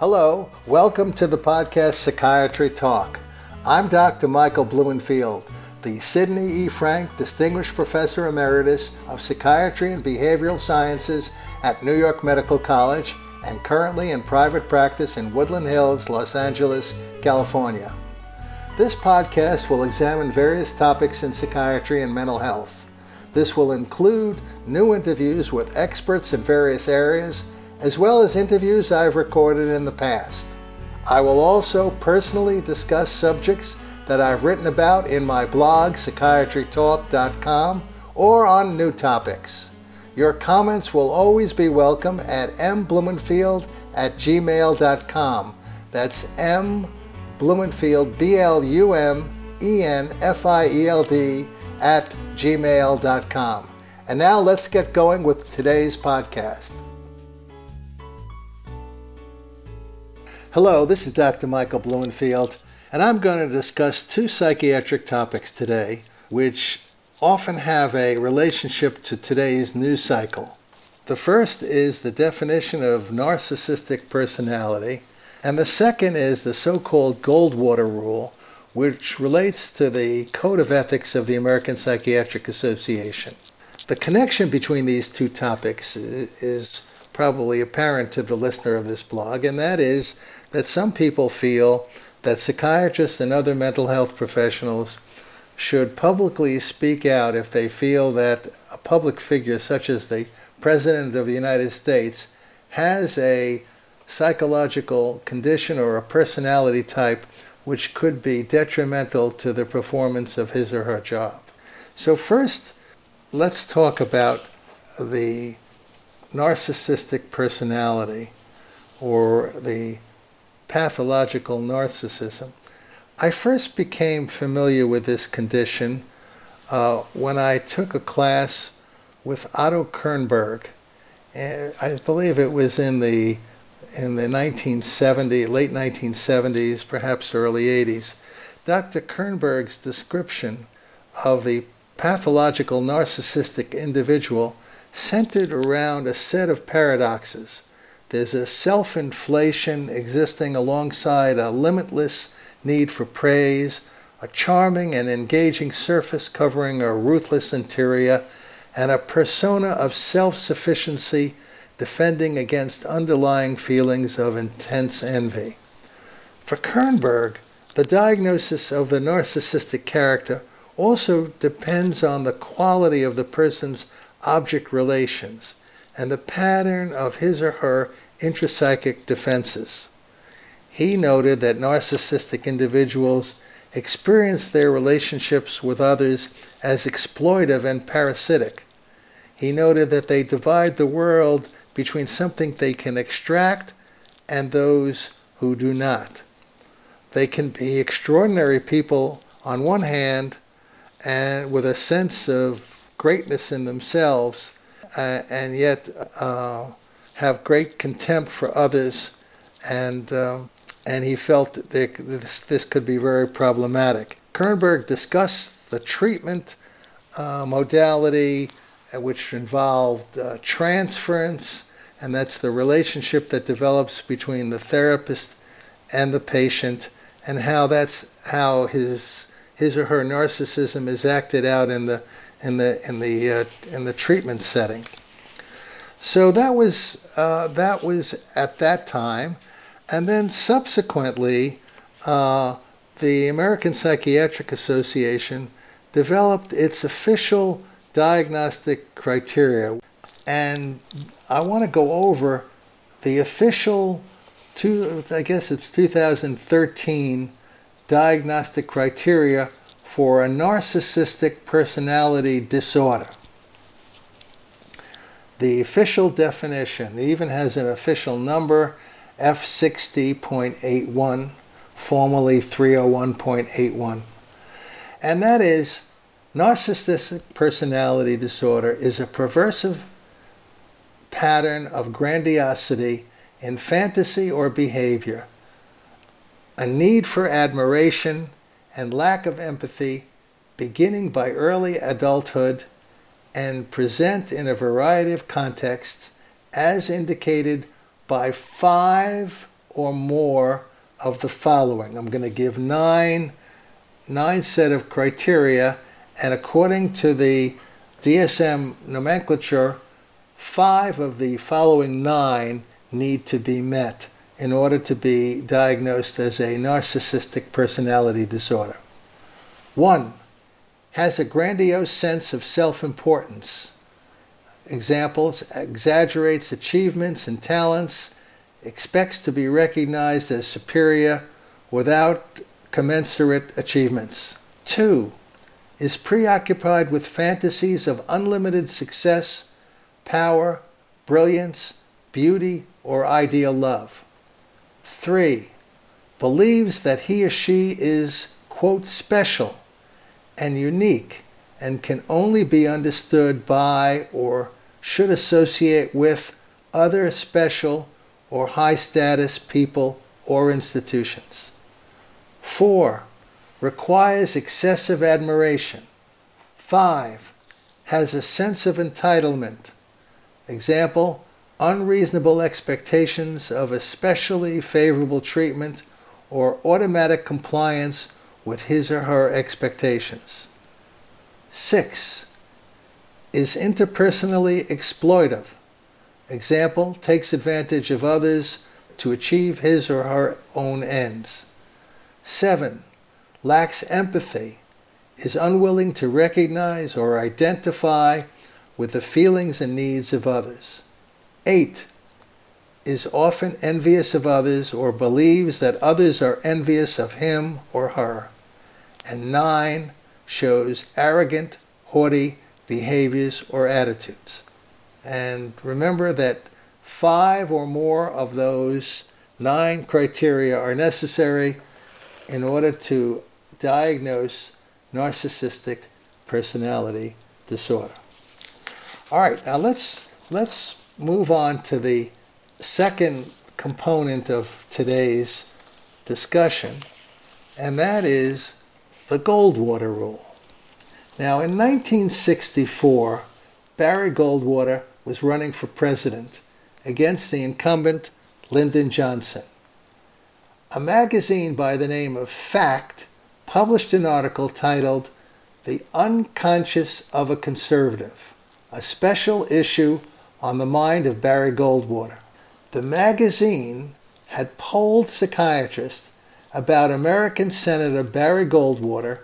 Hello, welcome to the podcast Psychiatry Talk. I'm Dr. Michael Blumenfield, the Sidney E. Frank Distinguished Professor Emeritus of Psychiatry and Behavioral Sciences at New York Medical College and currently in private practice in Woodland Hills, Los Angeles, California. This podcast will examine various topics in psychiatry and mental health. This will include new interviews with experts in various areas as well as interviews I've recorded in the past. I will also personally discuss subjects that I've written about in my blog, psychiatrytalk.com, or on new topics. Your comments will always be welcome at mblumenfield at gmail.com. That's M Blumenfield, B L U M E N F I E L D, at gmail.com. And now let's get going with today's podcast. Hello, this is Dr. Michael Blumenfield, and I'm going to discuss two psychiatric topics today, which often have a relationship to today's news cycle. The first is the definition of narcissistic personality, and the second is the so called Goldwater Rule, which relates to the Code of Ethics of the American Psychiatric Association. The connection between these two topics is probably apparent to the listener of this blog, and that is that some people feel that psychiatrists and other mental health professionals should publicly speak out if they feel that a public figure such as the President of the United States has a psychological condition or a personality type which could be detrimental to the performance of his or her job. So, first, let's talk about the narcissistic personality or the pathological narcissism. I first became familiar with this condition uh, when I took a class with Otto Kernberg. And I believe it was in the in the 1970s, late 1970s, perhaps early 80s. Dr. Kernberg's description of the pathological narcissistic individual centered around a set of paradoxes. There's a self inflation existing alongside a limitless need for praise, a charming and engaging surface covering a ruthless interior, and a persona of self sufficiency defending against underlying feelings of intense envy. For Kernberg, the diagnosis of the narcissistic character also depends on the quality of the person's object relations and the pattern of his or her intrapsychic defenses. He noted that narcissistic individuals experience their relationships with others as exploitive and parasitic. He noted that they divide the world between something they can extract and those who do not. They can be extraordinary people on one hand and with a sense of greatness in themselves uh, and yet uh, have great contempt for others. And, uh, and he felt that this, this could be very problematic. Kernberg discussed the treatment uh, modality, uh, which involved uh, transference, and that's the relationship that develops between the therapist and the patient, and how that's how his his or her narcissism is acted out in the in the in the uh, in the treatment setting. So that was uh, that was at that time, and then subsequently, uh, the American Psychiatric Association developed its official diagnostic criteria, and I want to go over the official, two, I guess it's 2013 diagnostic criteria for a narcissistic personality disorder. The official definition even has an official number F60.81, formerly 301.81. And that is narcissistic personality disorder is a perversive pattern of grandiosity in fantasy or behavior, a need for admiration and lack of empathy beginning by early adulthood and present in a variety of contexts as indicated by five or more of the following. I'm going to give nine, nine set of criteria, and according to the DSM nomenclature, five of the following nine need to be met in order to be diagnosed as a narcissistic personality disorder. One, has a grandiose sense of self importance. Examples exaggerates achievements and talents, expects to be recognized as superior without commensurate achievements. Two, is preoccupied with fantasies of unlimited success, power, brilliance, beauty, or ideal love. Three, believes that he or she is, quote, special and unique and can only be understood by or should associate with other special or high status people or institutions. Four, requires excessive admiration. Five, has a sense of entitlement. Example, unreasonable expectations of especially favorable treatment or automatic compliance with his or her expectations. Six, is interpersonally exploitive. Example, takes advantage of others to achieve his or her own ends. Seven, lacks empathy, is unwilling to recognize or identify with the feelings and needs of others. 8. Is often envious of others or believes that others are envious of him or her. And 9. Shows arrogant, haughty behaviors or attitudes. And remember that five or more of those nine criteria are necessary in order to diagnose narcissistic personality disorder. All right, now let's let's move on to the second component of today's discussion, and that is the Goldwater rule. Now, in 1964, Barry Goldwater was running for president against the incumbent Lyndon Johnson. A magazine by the name of Fact published an article titled The Unconscious of a Conservative, a special issue on the mind of Barry Goldwater. The magazine had polled psychiatrists about American Senator Barry Goldwater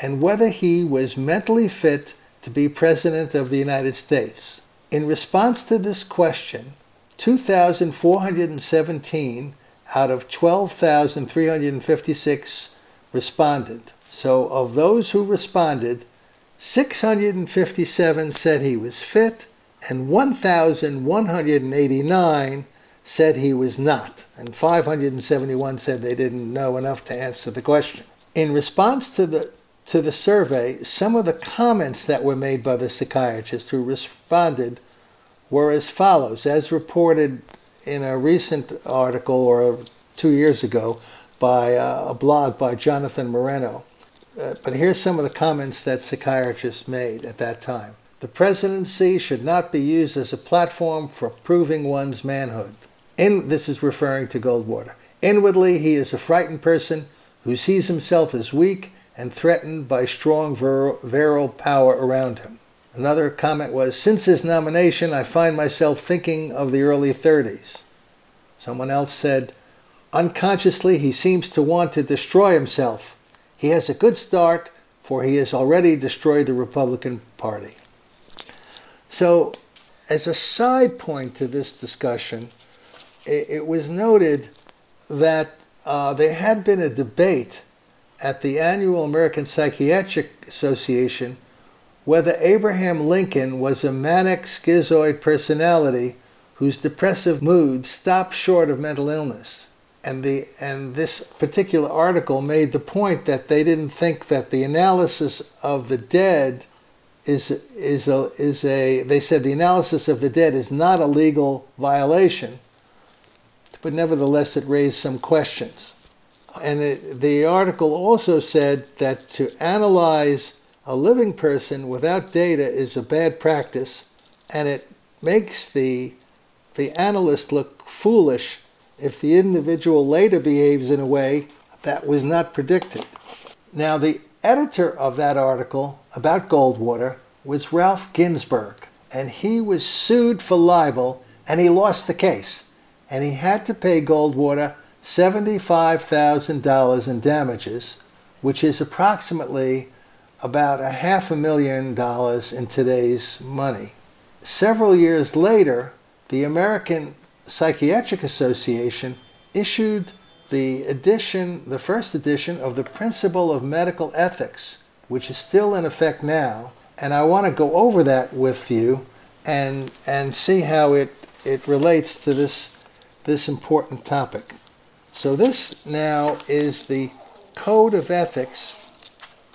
and whether he was mentally fit to be President of the United States. In response to this question, 2,417 out of 12,356 responded. So, of those who responded, 657 said he was fit, and 1,189 said he was not, and 571 said they didn't know enough to answer the question. In response to the to the survey, some of the comments that were made by the psychiatrist who responded were as follows, as reported in a recent article or two years ago by uh, a blog by Jonathan Moreno. Uh, but here's some of the comments that psychiatrists made at that time. The presidency should not be used as a platform for proving one's manhood. In, this is referring to Goldwater. Inwardly, he is a frightened person who sees himself as weak and threatened by strong virile power around him. Another comment was Since his nomination, I find myself thinking of the early 30s. Someone else said, Unconsciously, he seems to want to destroy himself. He has a good start, for he has already destroyed the Republican Party. So, as a side point to this discussion, it, it was noted that uh, there had been a debate at the annual American Psychiatric Association whether Abraham Lincoln was a manic schizoid personality whose depressive mood stopped short of mental illness. And, the, and this particular article made the point that they didn't think that the analysis of the dead is, is, a, is a, they said the analysis of the dead is not a legal violation, but nevertheless it raised some questions. And it, the article also said that to analyze a living person without data is a bad practice, and it makes the, the analyst look foolish if the individual later behaves in a way that was not predicted. Now, the editor of that article about Goldwater was Ralph Ginzburg, and he was sued for libel and he lost the case. And he had to pay Goldwater $75,000 in damages, which is approximately about a half a million dollars in today's money. Several years later, the American Psychiatric Association issued the edition, the first edition of the Principle of Medical Ethics, which is still in effect now, and I want to go over that with you and and see how it it relates to this this important topic. So this now is the Code of Ethics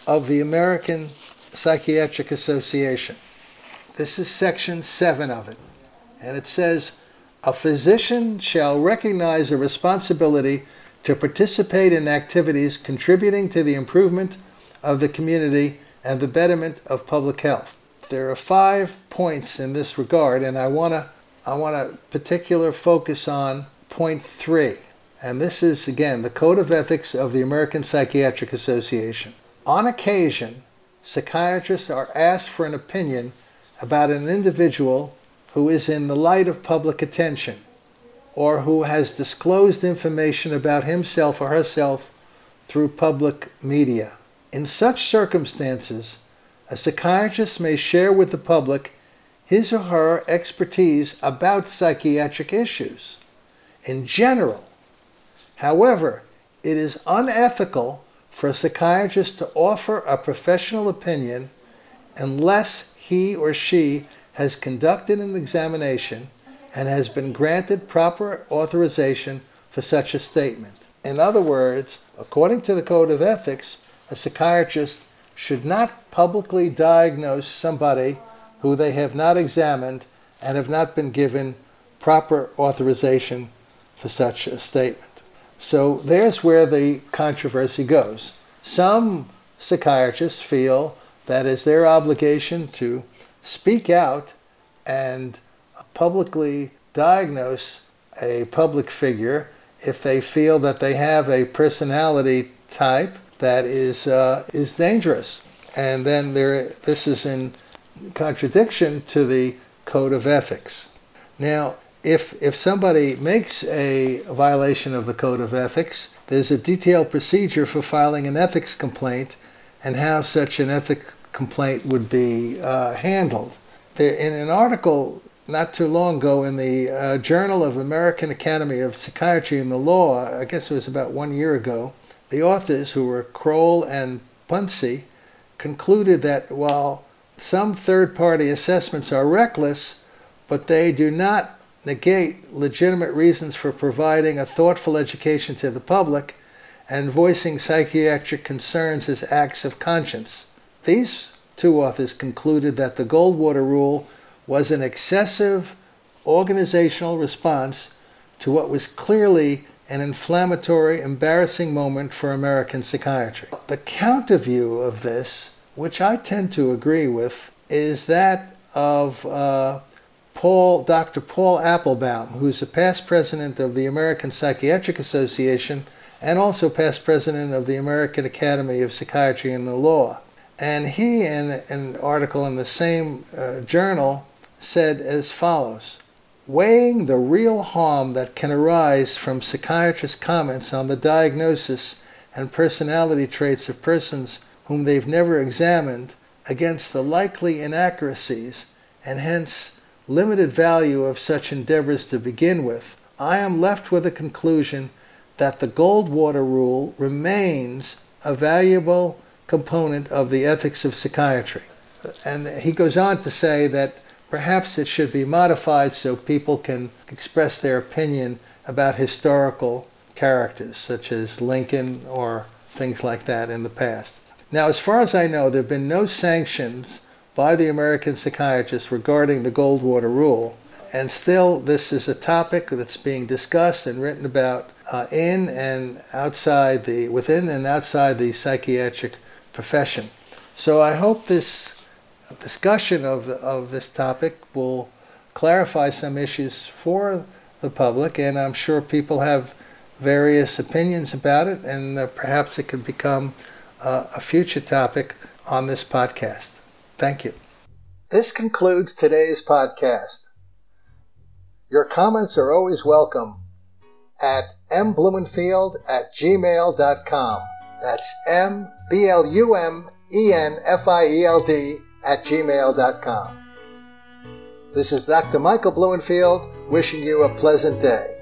of the American Psychiatric Association. This is section 7 of it. And it says a physician shall recognize a responsibility to participate in activities contributing to the improvement of the community and the betterment of public health. There are five points in this regard, and I want to I want to particular focus on point three. And this is again the Code of Ethics of the American Psychiatric Association. On occasion, psychiatrists are asked for an opinion about an individual who is in the light of public attention or who has disclosed information about himself or herself through public media. In such circumstances, a psychiatrist may share with the public his or her expertise about psychiatric issues in general. However, it is unethical for a psychiatrist to offer a professional opinion unless he or she has conducted an examination and has been granted proper authorization for such a statement. In other words, according to the Code of Ethics, a psychiatrist should not publicly diagnose somebody who they have not examined and have not been given proper authorization for such a statement. So there's where the controversy goes. Some psychiatrists feel that it's their obligation to speak out and publicly diagnose a public figure if they feel that they have a personality type that is uh, is dangerous. And then there, this is in contradiction to the code of ethics. Now, if if somebody makes a violation of the code of ethics, there's a detailed procedure for filing an ethics complaint and how such an ethics complaint would be uh, handled. There, in an article not too long ago in the uh, Journal of American Academy of Psychiatry and the Law, I guess it was about one year ago, the authors, who were Kroll and Pouncey, concluded that while some third party assessments are reckless, but they do not negate legitimate reasons for providing a thoughtful education to the public and voicing psychiatric concerns as acts of conscience. These two authors concluded that the Goldwater Rule was an excessive organizational response to what was clearly an inflammatory, embarrassing moment for American psychiatry. The counter view of this, which I tend to agree with, is that of uh, Paul, Dr. Paul Appelbaum, who's a past president of the American Psychiatric Association and also past president of the American Academy of Psychiatry and the Law. And he, in an article in the same uh, journal, said as follows Weighing the real harm that can arise from psychiatrists' comments on the diagnosis and personality traits of persons whom they've never examined against the likely inaccuracies and hence limited value of such endeavors to begin with, I am left with a conclusion that the Goldwater Rule remains a valuable component of the ethics of psychiatry. And he goes on to say that perhaps it should be modified so people can express their opinion about historical characters, such as Lincoln or things like that in the past. Now, as far as I know, there have been no sanctions by the American psychiatrists regarding the Goldwater Rule, and still this is a topic that's being discussed and written about uh, in and outside the within and outside the psychiatric profession. So I hope this discussion of of this topic will clarify some issues for the public, and I'm sure people have various opinions about it, and uh, perhaps it could become uh, a future topic on this podcast. Thank you. This concludes today's podcast. Your comments are always welcome at mblumenfield at gmail.com. That's M B L U M E N F I E L D at gmail.com. This is Dr. Michael Blumenfield wishing you a pleasant day.